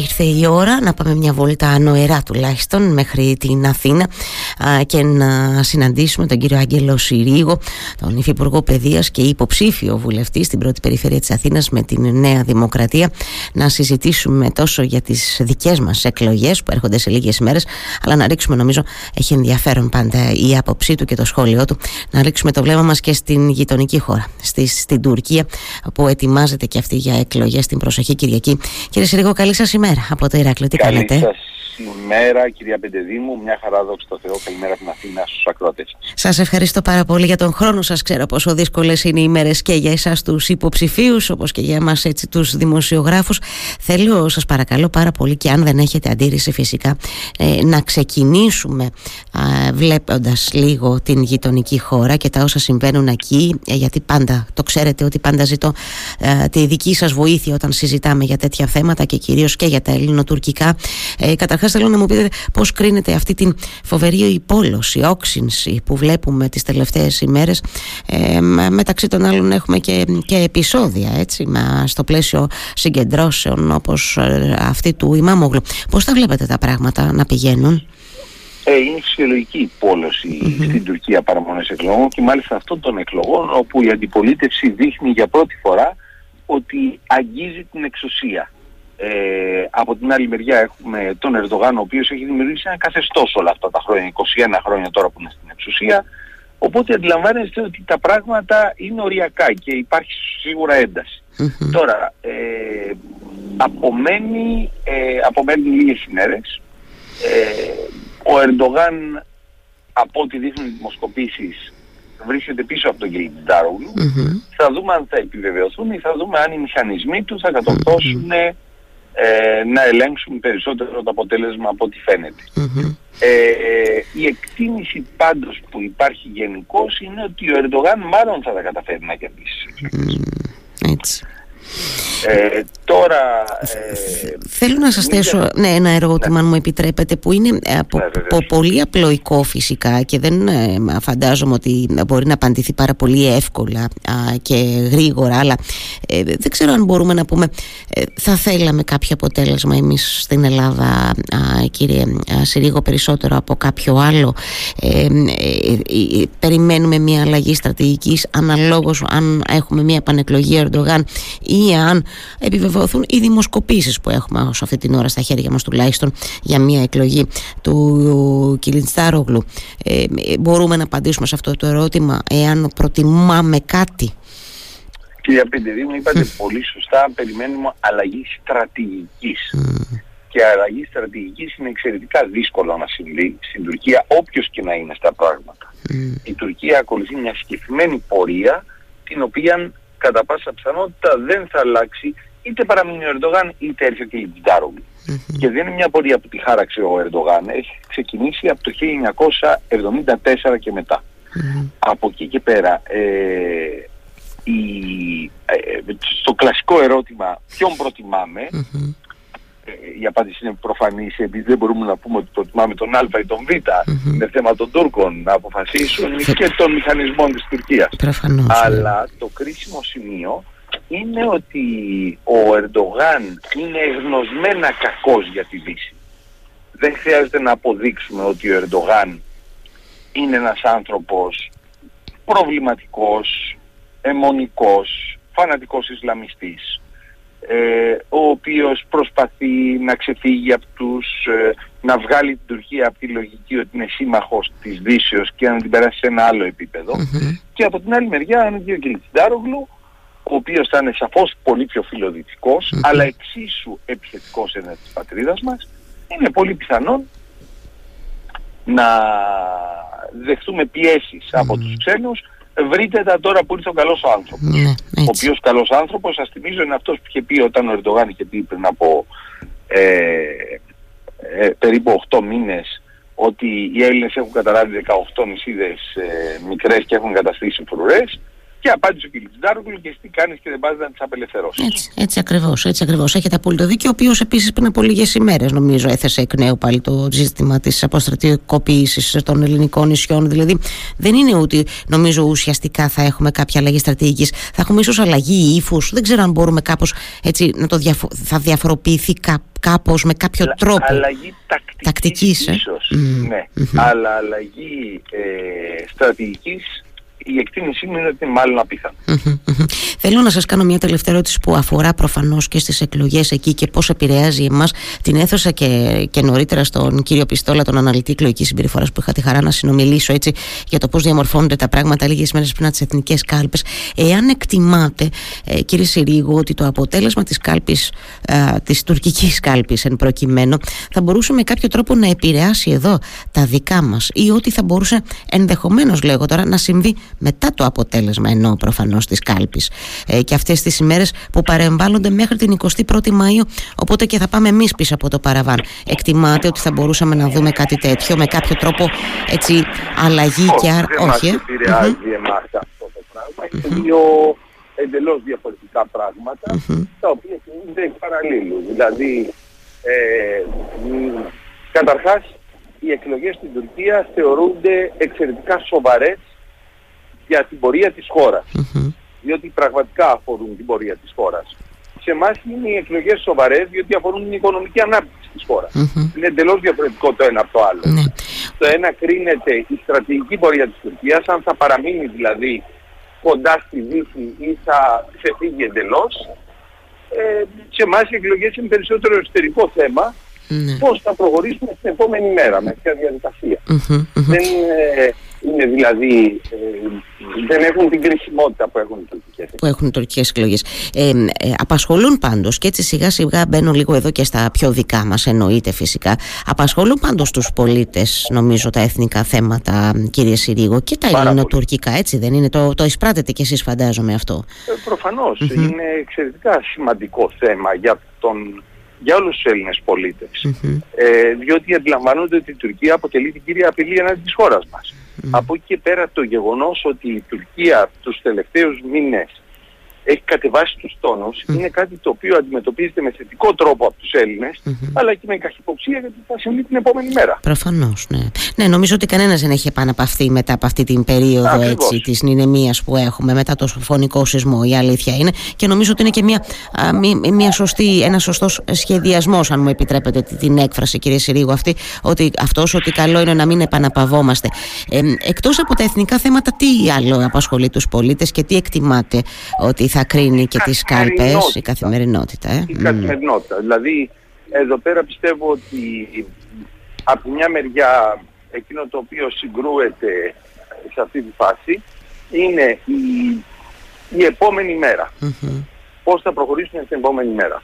Ήρθε η ώρα να πάμε μια βόλτα ανοερά τουλάχιστον μέχρι την Αθήνα και να συναντήσουμε τον κύριο Άγγελο Συρίγο, τον Υφυπουργό Παιδείας και υποψήφιο βουλευτή στην πρώτη περιφέρεια της Αθήνας με την Νέα Δημοκρατία να συζητήσουμε τόσο για τις δικές μας εκλογές που έρχονται σε λίγες ημέρες αλλά να ρίξουμε νομίζω έχει ενδιαφέρον πάντα η άποψή του και το σχόλιο του να ρίξουμε το βλέμμα μας και στην γειτονική χώρα στη, στην Τουρκία που ετοιμάζεται και αυτή για εκλογές την προσεχή Κυριακή. Κύριε Συρίγο καλή σας ημέρα από το Ηράκλειο. Τι Καλή κάνετε; σας ημέρα κυρία Πεντεδήμου, μια χαρά δόξα τω Θεώ, καλημέρα από την Αθήνα στους ακρότες. Σας ευχαριστώ πάρα πολύ για τον χρόνο σας. Ξέρω πόσο δύσκολες είναι οι ημέρες και για εσάς τους υποψηφίους όπως και για εμάς έτσι τους δημοσιογράφους. Θέλω σας παρακαλώ πάρα πολύ και αν δεν έχετε αντίρρηση φυσικά ε, να ξεκινήσουμε α, βλέποντας λίγο την γειτονική χώρα και τα όσα συμβαίνουν εκεί ε, γιατί πάντα το ξέρετε ότι πάντα ζητώ ε, τη δική σας βοήθεια όταν συζητάμε για τέτοια θέματα και κυρίως και για τα ελληνοτουρκικά. Ε, καταρχάς θέλω να μου πείτε πώς κρίνεται αυτή την φοβερή υπόλωση, όξυνση που βλέπουμε τις τελευταίες ημέρες ε, μεταξύ των άλλων έχουμε και, και επεισόδια έτσι, μα, στο πλαίσιο συγκεντρώσεων όπως ε, αυτή του Ιμάμογλου. Πώς τα βλέπετε τα πράγματα να πηγαίνουν; Ε, είναι φυσιολογική η πόλωση στην Τουρκία παραμονές εκλογών και μάλιστα αυτών των εκλογών όπου η αντιπολίτευση δείχνει για πρώτη φορά ότι αγγίζει την εξουσία. Ε, από την άλλη μεριά έχουμε τον Ερντογάν ο οποίος έχει δημιουργήσει ένα καθεστώς όλα αυτά τα χρόνια, 21 χρόνια τώρα που είναι στην εξουσία οπότε αντιλαμβάνεστε ότι τα πράγματα είναι οριακά και υπάρχει σίγουρα ένταση. Τώρα, ε, απομένει, ε, απομένουν λίγες ημέρες. Ε, ο Ερντογάν από ό,τι δείχνουν οι δημοσκοπήσεις βρίσκεται πίσω από τον κύριο Ντάρογλου. Θα δούμε αν θα επιβεβαιωθούν ή θα δούμε αν οι μηχανισμοί του θα κατορθώσουν ε, να ελέγξουν περισσότερο το αποτέλεσμα από ό,τι φαίνεται. Ε, η εκτίμηση πάντως που υπάρχει γενικώς είναι ότι ο Ερντογάν μάλλον θα τα καταφέρει να κερδίσει. Έτσι. Ε, τώρα... Ε, Θέλω να σας θέσω ναι, ένα ερώτημα, ναι. αν μου επιτρέπετε, που είναι από, ναι, πολύ απλοϊκό φυσικά και δεν ε, φαντάζομαι ότι μπορεί να απαντηθεί πάρα πολύ εύκολα α, και γρήγορα, αλλά ε, δεν ξέρω αν μπορούμε να πούμε ε, θα θέλαμε κάποιο αποτέλεσμα εμείς στην Ελλάδα, α, κύριε Συρίγο, περισσότερο από κάποιο άλλο. περιμένουμε μια αλλαγή στρατηγικής αναλόγως αν έχουμε μια πανεκλογή Ερντογάν ή αν επιβεβαιωθούν οι δημοσκοπήσεις που έχουμε ως αυτή την ώρα στα χέρια μας τουλάχιστον για μια εκλογή του Κιλινστάρογλου. Ε, μπορούμε να απαντήσουμε σε αυτό το ερώτημα εάν προτιμάμε κάτι; Κυρία Πεντεδί μου είπατε πολύ σωστά περιμένουμε αλλαγή στρατηγικής. Και αλλαγή στρατηγικής είναι εξαιρετικά δύσκολο να συμβεί στην Τουρκία όποιος και να είναι στα πράγματα. Η Τουρκία ακολουθεί μια συγκεκριμένη πορεία την οποία κατά πάσα πιθανότητα δεν θα αλλάξει είτε παραμείνει ο Ερντογάν είτε έρθει ο Κιλιτζάρογλου. Mm-hmm. Και δεν είναι μια πορεία που τη χάραξε ο Ερντογάν. Έχει ξεκινήσει από το 1974 και μετά. Mm-hmm. Από εκεί και πέρα, ε, η, ε, στο κλασικό ερώτημα ποιον προτιμάμε, mm-hmm. η απάντηση είναι προφανής επειδή δεν μπορούμε να πούμε ότι προτιμάμε τον Α ή τον Β. Mm-hmm. Είναι θέμα των Τούρκων να αποφασίσουν και των μηχανισμών της Τουρκίας. Προφανώς, Αλλά το κρίσιμο σημείο είναι ότι ο Ερντογάν είναι εγνωσμένα κακός για τη Δύση. Δεν χρειάζεται να αποδείξουμε ότι ο Ερντογάν είναι ένας άνθρωπος προβληματικός, αιμονικός, φανατικός Ισλαμιστής, ε, ο οποίος προσπαθεί να ξεφύγει από τους, ε, να βγάλει την Τουρκία από τη λογική ότι είναι σύμμαχος της Δύσεως και να την περάσει σε ένα άλλο Και από την άλλη μεριά είναι ο κ. Ντάρογλου, ο οποίος θα είναι σαφώς πολύ πιο φιλοδυτικος αλλά εξίσου επιθετικός εναντί της πατρίδας μας, είναι πολύ πιθανόν να δεχτούμε από τους ξένους. Βρείτε τα τώρα που ήρθε ο καλός άνθρωπος. Ναι, ο οποίος καλός άνθρωπος, σας θυμίζω, είναι αυτός που είχε πει όταν ο Ερντογάν είχε πει πριν από ε, ε, περίπου 8 μήνες ότι οι Έλληνες έχουν καταλάβει 18 νησίδες ε, μικρές και έχουν καταστήσει φρουρές Και απάντησε ο κ. Τζάρογλου και τι κάνεις και δεν πας να τις απελευθερώσεις. Έτσι, έτσι ακριβώς. Έτσι ακριβώς. Έχετε απόλυτο δίκιο. Ο οποίος επίσης πριν από λίγες ημέρες, νομίζω, έθεσε εκ νέου πάλι το ζήτημα της αποστρατικοποίησης των ελληνικών νησιών. Δηλαδή, δεν είναι ότι νομίζω ουσιαστικά θα έχουμε κάποια αλλαγή στρατηγικής. Θα έχουμε ίσως αλλαγή ύφους. Δεν ξέρω αν μπορούμε κάπως έτσι να το διαφο- θα διαφοροποιηθεί κάπου κάπως με κάποιο Αλλα- τρόπο. Αλλαγή τακτικής, Τακτικής, ε. ίσως, Μμμ, ναι. μμμ. Αλλά αλλαγή ε, στρατηγικής η εκτίμησή μου είναι ότι είναι μάλλον απίθανο. Μμμ, μμμ. Θέλω να σας κάνω μια τελευταία ερώτηση που αφορά προφανώς και στις εκλογές εκεί και πώς επηρεάζει εμάς την έθωσα και, και νωρίτερα στον κύριο Πιστόλα, τον αναλυτή εκλογικής συμπεριφοράς που είχα τη χαρά να συνομιλήσω έτσι για το πώς διαμορφώνονται τα πράγματα λίγες μέρες πριν από τις εθνικές κάλπες. Εάν εκτιμάτε, ε, κύριε Συρίγου, ότι το αποτέλεσμα της κάλπης, ε, της τουρκικής κάλπης εν προκειμένου, θα μπορούσε με κάποιο τρόπο να επηρεάσει εδώ τα δικά μας ή ότι θα μπορούσε ενδεχομένως λέγω τώρα να συμβεί μετά το αποτέλεσμα ενώ προφανώς της κάλπης. Ε, και αυτές τις ημέρες που παρεμβάλλονται μέχρι την 21η Μαΐου οπότε και θα πάμε εμείς πίσω από το παραβάν. Εκτιμάτε ότι θα μπορούσαμε να δούμε κάτι τέτοιο με κάποιο τρόπο έτσι αλλαγή και άρα δεν μας όχι ε; επηρεάζει εμάς αυτό το πράγμα. Είναι δύο εντελώς διαφορετικά πράγματα, τα οποία κινούνται εκ παραλλήλου. Δηλαδή, ε, μ, καταρχάς, οι εκλογές στην Τουρκία θεωρούνται εξαιρετικά σοβαρές για την πορεία της χώρας. Μμμ. διότι πραγματικά αφορούν την πορεία της χώρας. Σε εμάς είναι οι εκλογές σοβαρές διότι αφορούν την οικονομική ανάπτυξη της χώρας. Μμμ. Είναι εντελώς διαφορετικό το ένα από το άλλο. Ναι. Το ένα κρίνεται η στρατηγική πορεία της Τουρκίας, αν θα παραμείνει δηλαδή κοντά στη Δύση ή θα ξεφύγει εντελώς. Ε, σε εμάς οι εκλογές είναι περισσότερο εσωτερικό θέμα. Ναι. Πώς θα προχωρήσουμε την επόμενη μέρα, με ποια διαδικασία. Μμμ, μμμ. Δεν ε, είναι δηλαδή, ε, δεν έχουν την κρισιμότητα που έχουν οι τουρκικές που έχουν οι τουρκικές εκλογές ε, ε, απασχολούν πάντως και έτσι σιγά σιγά μπαίνω λίγο εδώ και στα πιο δικά μας εννοείται φυσικά απασχολούν πάντως τους πολίτες νομίζω τα εθνικά θέματα κύριε Συρίγο και τα Πάρα ελληνοτουρκικά έτσι δεν είναι; Το, το εισπράτετε κι εσείς φαντάζομαι αυτό Ε, προφανώς είναι εξαιρετικά σημαντικό θέμα για, τον, για όλους τους Έλληνες πολίτες. Μμμ. Ε, διότι αντιλαμβάνονται ότι η Τουρκία αποτελεί την κύρια απειλή ενάντια της χώρας μας. Από εκεί και πέρα το γεγονός ότι η Τουρκία τους τελευταίους μήνες έχει κατεβάσει τους τόνους είναι κάτι το οποίο αντιμετωπίζεται με θετικό τρόπο από τους Έλληνες αλλά και με καχυποψία γιατί θα συμβεί την επόμενη μέρα. Προφανώς, ναι. Ναι, νομίζω ότι κανένας δεν έχει επαναπαυθεί μετά από αυτή την περίοδο Ακριβώς. έτσι, της νηνεμίας που έχουμε μετά το φωνικό σεισμό. Η αλήθεια είναι. Και νομίζω ότι είναι και μια, α, μη- μια σωστή, ένα σωστός σχεδιασμός, αν μου επιτρέπετε τη- την έκφραση, κύριε Συρίγου, αυτή, ότι αυτός ότι καλό είναι να μην επαναπαυόμαστε. Ε, εκτός από τα εθνικά θέματα, τι άλλο απασχολεί τους πολίτες και τι εκτιμάτε ότι θα κρίνει και τις κάλπες, η Καθημερινότητα. καθημερινότητα. Ε; η Μμ. καθημερινότητα. Δηλαδή, εδώ πέρα πιστεύω ότι από τη μια μεριά εκείνο το οποίο συγκρούεται σε αυτή τη φάση είναι η, η επόμενη μέρα. Μμμ. Πώς θα προχωρήσουμε στην επόμενη μέρα.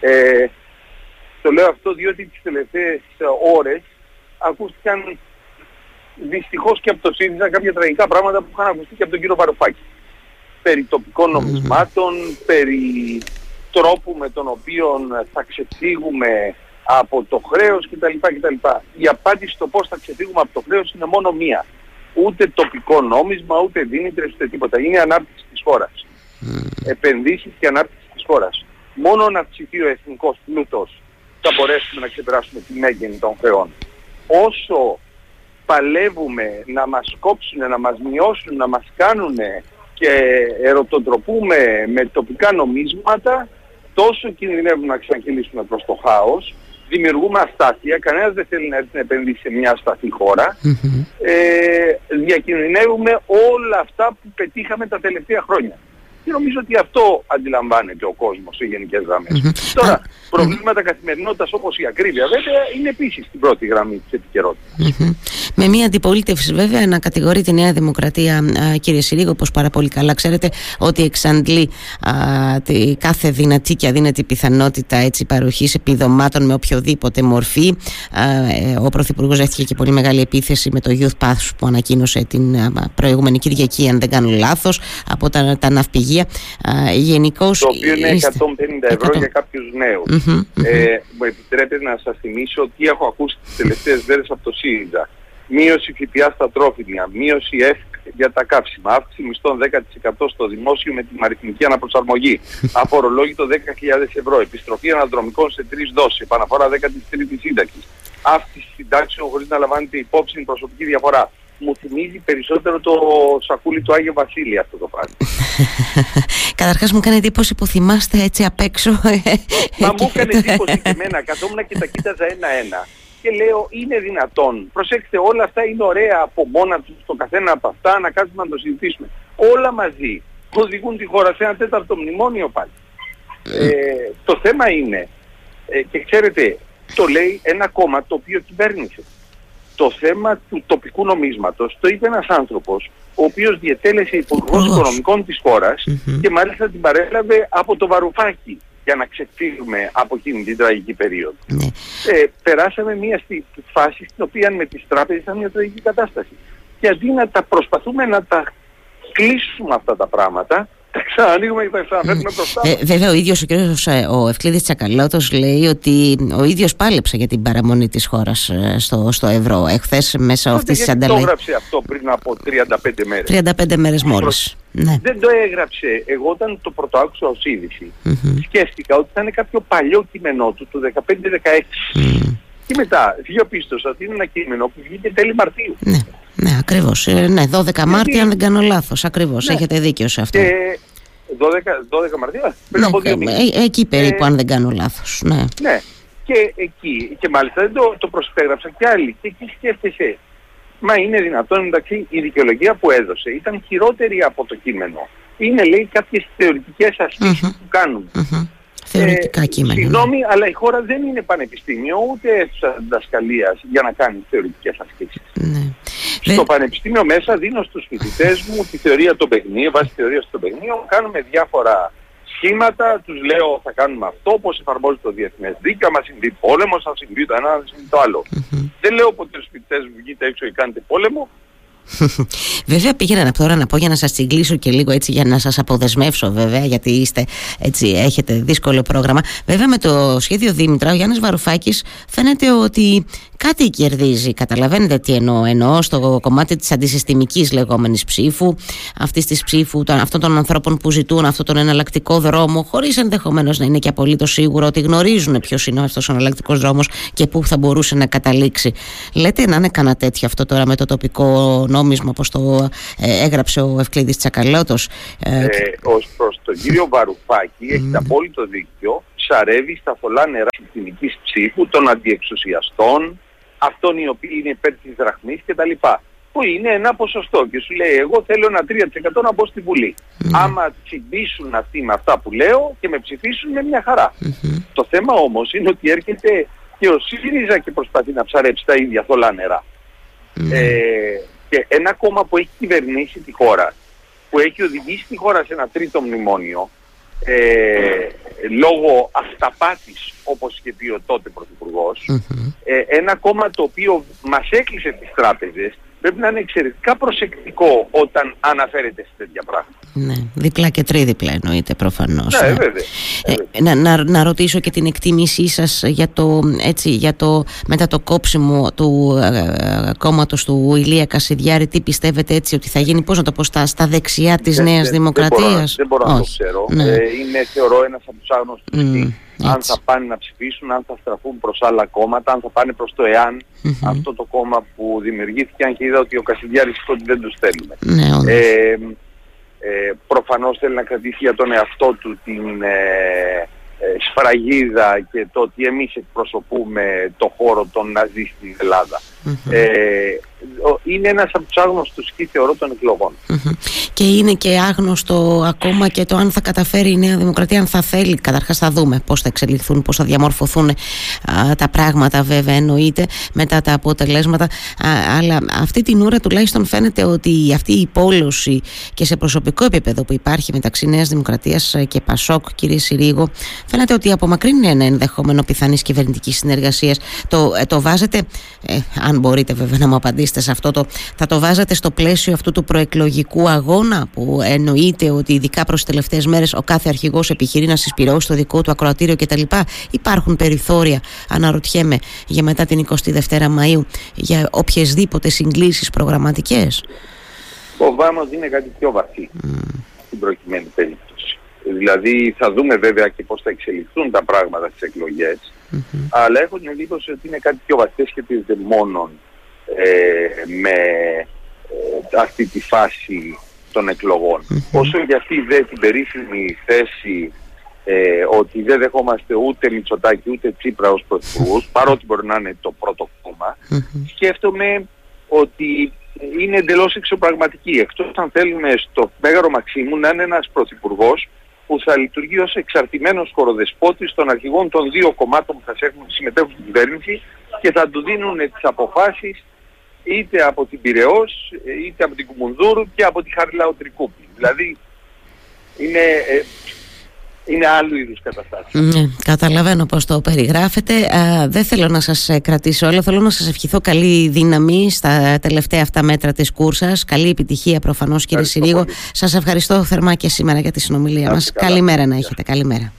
Ε, το λέω αυτό διότι τις τελευταίες ώρες ακούστηκαν δυστυχώς και από το ΣΥΡΙΖΑ κάποια τραγικά πράγματα που είχαν ακουστεί και από τον κύριο Βαρουφάκη. Περί τοπικών νομισμάτων, περί τρόπου με τον οποίο θα ξεφύγουμε από το χρέος κτλ. κτλ. Η απάντηση στο πώς θα ξεφύγουμε από το χρέος είναι μόνο μία. Ούτε τοπικό νόμισμα, ούτε δίνητρες, ούτε τίποτα. Είναι η ανάπτυξη της χώρας. Επενδύσεις και ανάπτυξη της χώρας. Μόνο να αυξηθεί ο εθνικός πλούτος θα μπορέσουμε να ξεπεράσουμε τη μέγενη των χρεών. Όσο παλεύουμε να μας κόψουν, να μας μειώσουν, να μας κάνουν και ερωτοτροπούμε με τοπικά νομίσματα, τόσο κινδυνεύουμε να ξανακυλήσουμε προς το χάος, δημιουργούμε αστάθεια, κανένας δεν θέλει να έρθει να επενδύσει σε μια ασταθή χώρα, Μμμ. ε, διακινδυνεύουμε όλα αυτά που πετύχαμε τα τελευταία χρόνια. Και νομίζω ότι αυτό αντιλαμβάνεται ο κόσμος σε γενικές γραμμές. Μμμ. Τώρα, Α, προβλήματα καθημερινότητας όπως η ακρίβεια βέβαια είναι επίσης στην πρώτη γραμμή της επικαιρότητας. Μμμ. Με μια αντιπολίτευση βέβαια να κατηγορεί τη Νέα Δημοκρατία α, κύριε Συρίγο πως πάρα πολύ καλά ξέρετε ότι εξαντλεί α, τη, κάθε δυνατή και αδύνατη πιθανότητα έτσι, παροχής επιδομάτων με οποιοδήποτε μορφή Α, ε, ο Πρωθυπουργός δέχτηκε και πολύ μεγάλη επίθεση με το Youth Pass που ανακοίνωσε την α, προηγούμενη Κυριακή αν δεν κάνω λάθος από τα, τα ναυπηγεία γενικώς Το οποίο είναι είστε- 150 ευρώ 100. για κάποιους νέους. Μμμ, μμμ. Ε, μου επιτρέπετε να σας θυμίσω τι έχω ακούσει τις τελευταίες μέρες από το ΣΥΡΙΖΑ. Μείωση ΦΠΑ στα τρόφιμα, μείωση ΕΦ, για τα καύσιμα, αύξηση μισθών 10% στο δημόσιο με την αριθμική αναπροσαρμογή, αφορολόγητο 10.000 ευρώ, επιστροφή αναδρομικών σε τρεις δόσεις, επαναφορά 13η σύνταξης, αύξηση συντάξεων χωρίς να λαμβάνεται υπόψη την προσωπική διαφορά. Μου θυμίζει περισσότερο το σακούλι του Άγιο Βασίλη αυτό το πράγμα. Καταρχάς μου κάνει εντύπωση που θυμάστε έτσι απ' έξω. Μα μου έκανε εντύπωση και εμένα. Καθόμουν και τα κοίταζα ένα-ένα και λέω είναι δυνατόν. Προσέξτε όλα αυτά είναι ωραία από μόνα τους το καθένα από αυτά να κάτσουμε να το συζητήσουμε. Όλα μαζί οδηγούν τη χώρα σε ένα τέταρτο μνημόνιο πάλι. Ε, το θέμα είναι ε, και ξέρετε το λέει ένα κόμμα το οποίο κυβέρνησε. Το θέμα του τοπικού νομίσματος το είπε ένας άνθρωπος ο οποίος διετέλεσε υπουργός οικονομικών της χωρας και μάλιστα την παρέλαβε από το Βαρουφάκι για να ξεφύγουμε από εκείνη την τραγική περίοδο. Ναι. Ε, περάσαμε μια στη, φάση στην οποία με τις τράπεζες ήταν μια τραγική κατάσταση. Και αντί να τα προσπαθούμε να τα κλείσουμε αυτά τα πράγματα, τα ξανανοίγουμε και τα ξαναφέρουμε μπροστά. Ε, βέβαια, ο ίδιος ο κ. Ε, ο Ευκλήδης Τσακαλώτος λέει ότι ο ίδιος πάλεψε για την παραμονή της χώρας ε, στο, στο ευρώ. Εχθές μέσα αυτής της ανταλλαγή. Το έγραψε αυτό πριν από 35 μέρες. 35 μέρες μόλις. Ναι. Δεν το έγραψε. Εγώ όταν το πρωτοάκουσα ως είδηση, mm-hmm. σκέφτηκα ότι ήταν κάποιο παλιό κείμενό του, του 15-16. Mm. Και μετά διαπίστωσα ότι είναι ένα κείμενο που βγήκε τέλη Μαρτίου. Ναι. Ναι, ακριβώς. Ε, ναι, 12 Μάρτιο, αν δεν κάνω λάθος. Ακριβώς. Ναι. Έχετε δίκιο σε αυτό. Και 12, 12 Μαρτίου, πριν ναι, από δύο μήνες. Ε, εκεί περίπου, ε, αν δεν κάνω λάθος. Ναι. ναι. Και εκεί, και μάλιστα δεν το, το προσπέγραψαν κι άλλοι. Και εκεί σκέφτεσαι, μα είναι δυνατόν εντάξει η δικαιολογία που έδωσε ήταν χειρότερη από το κείμενο. Είναι λέει κάποιες θεωρητικές που κάνουν θεωρητικά ε, κείμενα. Ναι. Συγγνώμη, αλλά η χώρα δεν είναι πανεπιστήμιο ούτε αίθουσα διδασκαλίας για να κάνει θεωρητικές ασκήσεις. Ναι. Στο πανεπιστήμιο μέσα δίνω στους φοιτητές μου τη θεωρία των παιχνίων, βάσει θεωρίας των παιχνίων, κάνουμε διάφορα σχήματα, τους λέω θα κάνουμε αυτό, πώς εφαρμόζεται το διεθνές δίκαιο, μας συμβεί πόλεμος, θα συμβεί το ένα, θα συμβεί το άλλο. Δεν λέω ποτέ στους φοιτητές μου βγείτε έξω και κάνετε πόλεμο, βέβαια πήγαινα τώρα να πω για να σας τσιγκλίσω και λίγο έτσι για να σας αποδεσμεύσω βέβαια γιατί είστε έτσι έχετε δύσκολο πρόγραμμα βέβαια με το σχέδιο Δήμητρα ο Γιάννης Βαρουφάκης φαίνεται ότι κάτι κερδίζει. Καταλαβαίνετε τι εννοώ. Εννοώ στο κομμάτι της αντισυστημικής λεγόμενης ψήφου, αυτής της ψήφου αυτών των ανθρώπων που ζητούν αυτόν τον εναλλακτικό δρόμο, χωρίς ενδεχομένως να είναι και απολύτως σίγουρο ότι γνωρίζουν ποιος είναι αυτός ο εναλλακτικός δρόμος και πού θα μπορούσε να καταλήξει. Λέτε να είναι κανένα τέτοιο αυτό τώρα με το τοπικό νόμισμα, όπως το ε, έγραψε ο Ευκλήδης Τσακαλώτος. Ε, ε, Ω προς τον κύριο Βαρουφάκη, mm. έχετε απόλυτο δίκιο. Ψαρεύει στα πολλά νερά της ψήφου των αντιεξουσιαστών, αυτών οι οποίοι είναι υπέρ της δραχμής κτλ. Που είναι ένα ποσοστό και σου λέει εγώ θέλω ένα 3% να μπω στη Βουλή. Mm. Άμα τσιμπήσουν αυτοί με αυτά που λέω και με ψηφίσουν με μια χαρά. Mm-hmm. Το θέμα όμως είναι ότι έρχεται και ο ΣΥΡΙΖΑ και προσπαθεί να ψαρέψει τα ίδια θολά νερά. Mm. Ε, και ένα κόμμα που έχει κυβερνήσει τη χώρα, που έχει οδηγήσει τη χώρα σε ένα τρίτο μνημόνιο, ε, λόγω αυταπάτης όπως είχε πει ο τότε ε, ένα κόμμα το οποίο μας έκλεισε τις τράπεζες πρέπει να είναι εξαιρετικά προσεκτικό όταν αναφέρεται σε τέτοια πράγματα. Ναι, διπλά και τρίδιπλα εννοείται προφανώς. Ναι, ναι. βέβαια. Ε, να, να, να, ρωτήσω και την εκτίμησή σας για το, έτσι, για το μετά το κόψιμο του ε, κόμματος του Ηλία Κασιδιάρη, τι πιστεύετε έτσι ότι θα γίνει, πώς να το πω, στα, στα δεξιά της δεν, Νέας Δημοκρατίας. Δεν μπορώ, δεν μπορώ να το ξέρω. Ναι. Ε, είναι θεωρώ ένας από τους άγνωστους mm αν θα πάνε να ψηφίσουν, αν θα στραφούν προς άλλα κόμματα, αν θα πάνε προς το εαν αυτό το κόμμα που δημιουργήθηκε, αν και είδα ότι ο Κασιδιάρης είπε ότι δεν τους θέλουμε. Ναι, ε, ε, προφανώς θέλει να κρατήσει για τον εαυτό του την ε, ε, σφραγίδα και το ότι εμείς εκπροσωπούμε το χώρο των Ναζί στην ελλαδα Ε, είναι ένας από τους άγνωστους και θεωρώ των εκλογων Και είναι και άγνωστο ακόμα και το αν θα καταφέρει η Νέα Δημοκρατία, αν θα θέλει. Καταρχάς θα δούμε πώς θα εξελιχθούν, πώς θα διαμορφωθούν τα πράγματα βέβαια εννοείται μετά τα αποτελέσματα. αλλά αυτή την ώρα τουλάχιστον φαίνεται ότι αυτή η πόλωση και σε προσωπικό επίπεδο που υπάρχει μεταξύ Νέας Δημοκρατίας και Πασόκ, κύριε Συρίγο, φαίνεται ότι απομακρύνει ένα ενδεχόμενο πιθανής κυβερνητικής συνεργασίας. Το, ε, το βάζετε, ε, αν μπορείτε βέβαια να μου απαντήσετε σε αυτό, το, θα το βάζετε στο πλαίσιο αυτού του προεκλογικού αγώνα που εννοείται ότι ειδικά προς τις τελευταίες μέρες ο κάθε αρχηγός επιχειρεί να συσπηρώσει το δικό του ακροατήριο κτλ. Υπάρχουν περιθώρια, αναρωτιέμαι, για μετά την 22η Μαου για οποιασδήποτε συγκλήσεις προγραμματικές; Φοβάμαι ότι είναι κάτι πιο βαθύ στην προκειμένη περίπτωση. Δηλαδή θα δούμε βέβαια και πώς θα εξελιχθούν τα πράγματα στις εκλογες αλλά έχω την εντύπωση ότι είναι κάτι πιο βαθύ, δεν σχετίζεται μόνο ε, με ε, αυτή τη φάση των εκλογών. Όσο για αυτή δε την περίφημη θέση ε, ότι δεν δεχόμαστε ούτε Μητσοτάκη ούτε Τσίπρα ως πρωθυπουργούς, παρότι μπορεί να είναι το πρώτο κόμμα, σκέφτομαι ότι είναι εντελώς εξωπραγματική. Εκτός αν θέλουμε στο Μέγαρο Μαξίμου να είναι ένας πρωθυπουργός που θα λειτουργεί ως εξαρτημένος χωροδεσπότης των αρχηγών των δύο κομμάτων που θα συμμετέχουν στην κυβέρνηση και θα του δίνουν τις αποφάσεις είτε από την Πυραιός, είτε από την Κουμουνδούρου και από τη Χαριλάου Τρικούπη. Δηλαδή είναι, ε, είναι άλλου είδους καταστάσεις. Ναι, καταλαβαίνω πώς το περιγράφετε. δεν θέλω να σας ε, κρατήσω όλο. Θέλω να σας ευχηθώ καλή δύναμη στα τελευταία αυτά μέτρα της κούρσας. Καλή επιτυχία προφανώς, κύριε Συρίγο. Σας ευχαριστώ θερμά και σήμερα για τη συνομιλία μας. Καλημέρα να έχετε. Καλημέρα.